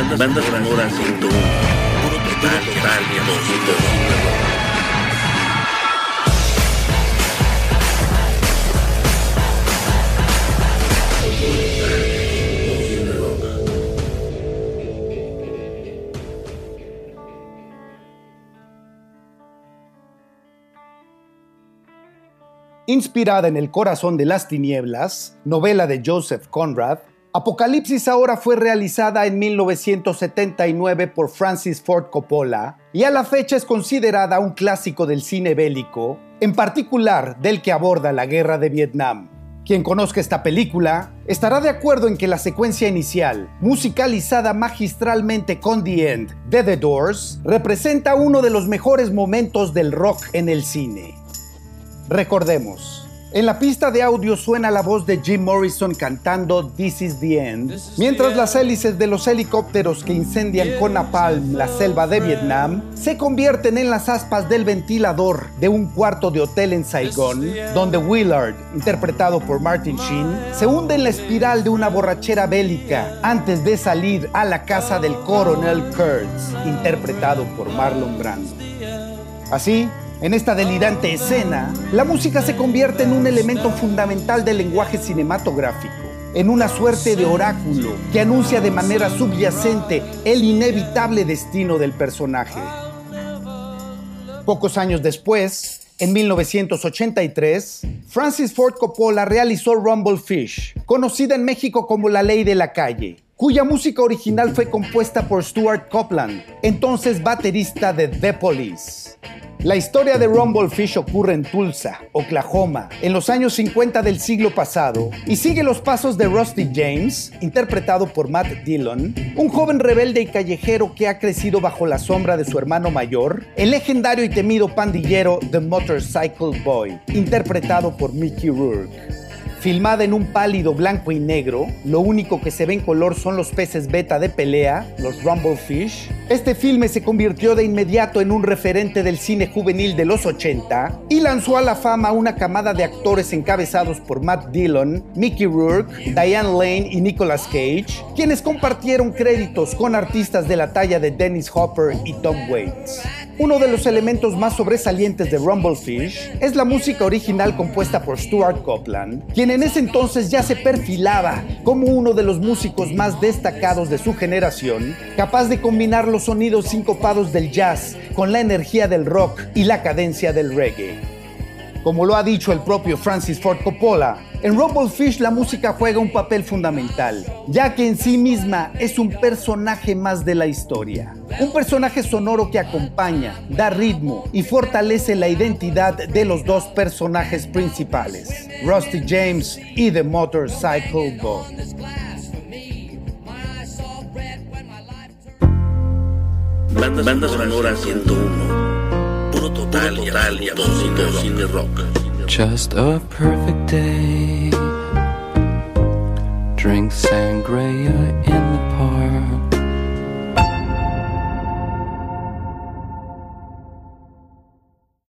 Banda, banda sonora 101. Puro total, total, 101. Inspirada en El corazón de las tinieblas, novela de Joseph Conrad, Apocalipsis ahora fue realizada en 1979 por Francis Ford Coppola y a la fecha es considerada un clásico del cine bélico, en particular del que aborda la guerra de Vietnam. Quien conozca esta película estará de acuerdo en que la secuencia inicial, musicalizada magistralmente con The End de The Doors, representa uno de los mejores momentos del rock en el cine. Recordemos, en la pista de audio suena la voz de Jim Morrison cantando This is the End, mientras las hélices de los helicópteros que incendian con napalm la selva de Vietnam se convierten en las aspas del ventilador de un cuarto de hotel en Saigón, donde Willard, interpretado por Martin Sheen, se hunde en la espiral de una borrachera bélica antes de salir a la casa del coronel Kurtz, interpretado por Marlon Brando. Así, en esta delirante escena, la música se convierte en un elemento fundamental del lenguaje cinematográfico, en una suerte de oráculo que anuncia de manera subyacente el inevitable destino del personaje. Pocos años después, en 1983, Francis Ford Coppola realizó Rumble Fish, conocida en México como La Ley de la Calle, cuya música original fue compuesta por Stuart Copeland, entonces baterista de The Police. La historia de Rumblefish ocurre en Tulsa, Oklahoma, en los años 50 del siglo pasado y sigue los pasos de Rusty James, interpretado por Matt Dillon, un joven rebelde y callejero que ha crecido bajo la sombra de su hermano mayor, el legendario y temido pandillero The Motorcycle Boy, interpretado por Mickey Rourke. Filmada en un pálido blanco y negro, lo único que se ve en color son los peces beta de pelea, los Rumble Fish. Este filme se convirtió de inmediato en un referente del cine juvenil de los 80 y lanzó a la fama una camada de actores encabezados por Matt Dillon, Mickey Rourke, Diane Lane y Nicolas Cage, quienes compartieron créditos con artistas de la talla de Dennis Hopper y Tom Waits. Uno de los elementos más sobresalientes de Rumblefish es la música original compuesta por Stuart Copeland, quien en ese entonces ya se perfilaba como uno de los músicos más destacados de su generación, capaz de combinar los sonidos sincopados del jazz con la energía del rock y la cadencia del reggae. Como lo ha dicho el propio Francis Ford Coppola, en Fish la música juega un papel fundamental, ya que en sí misma es un personaje más de la historia. Un personaje sonoro que acompaña, da ritmo y fortalece la identidad de los dos personajes principales, Rusty James y The Motorcycle Boy. Banda, sonora 101 total, total y absoluto cine rock. Just a perfect day. Drink sangria in the park.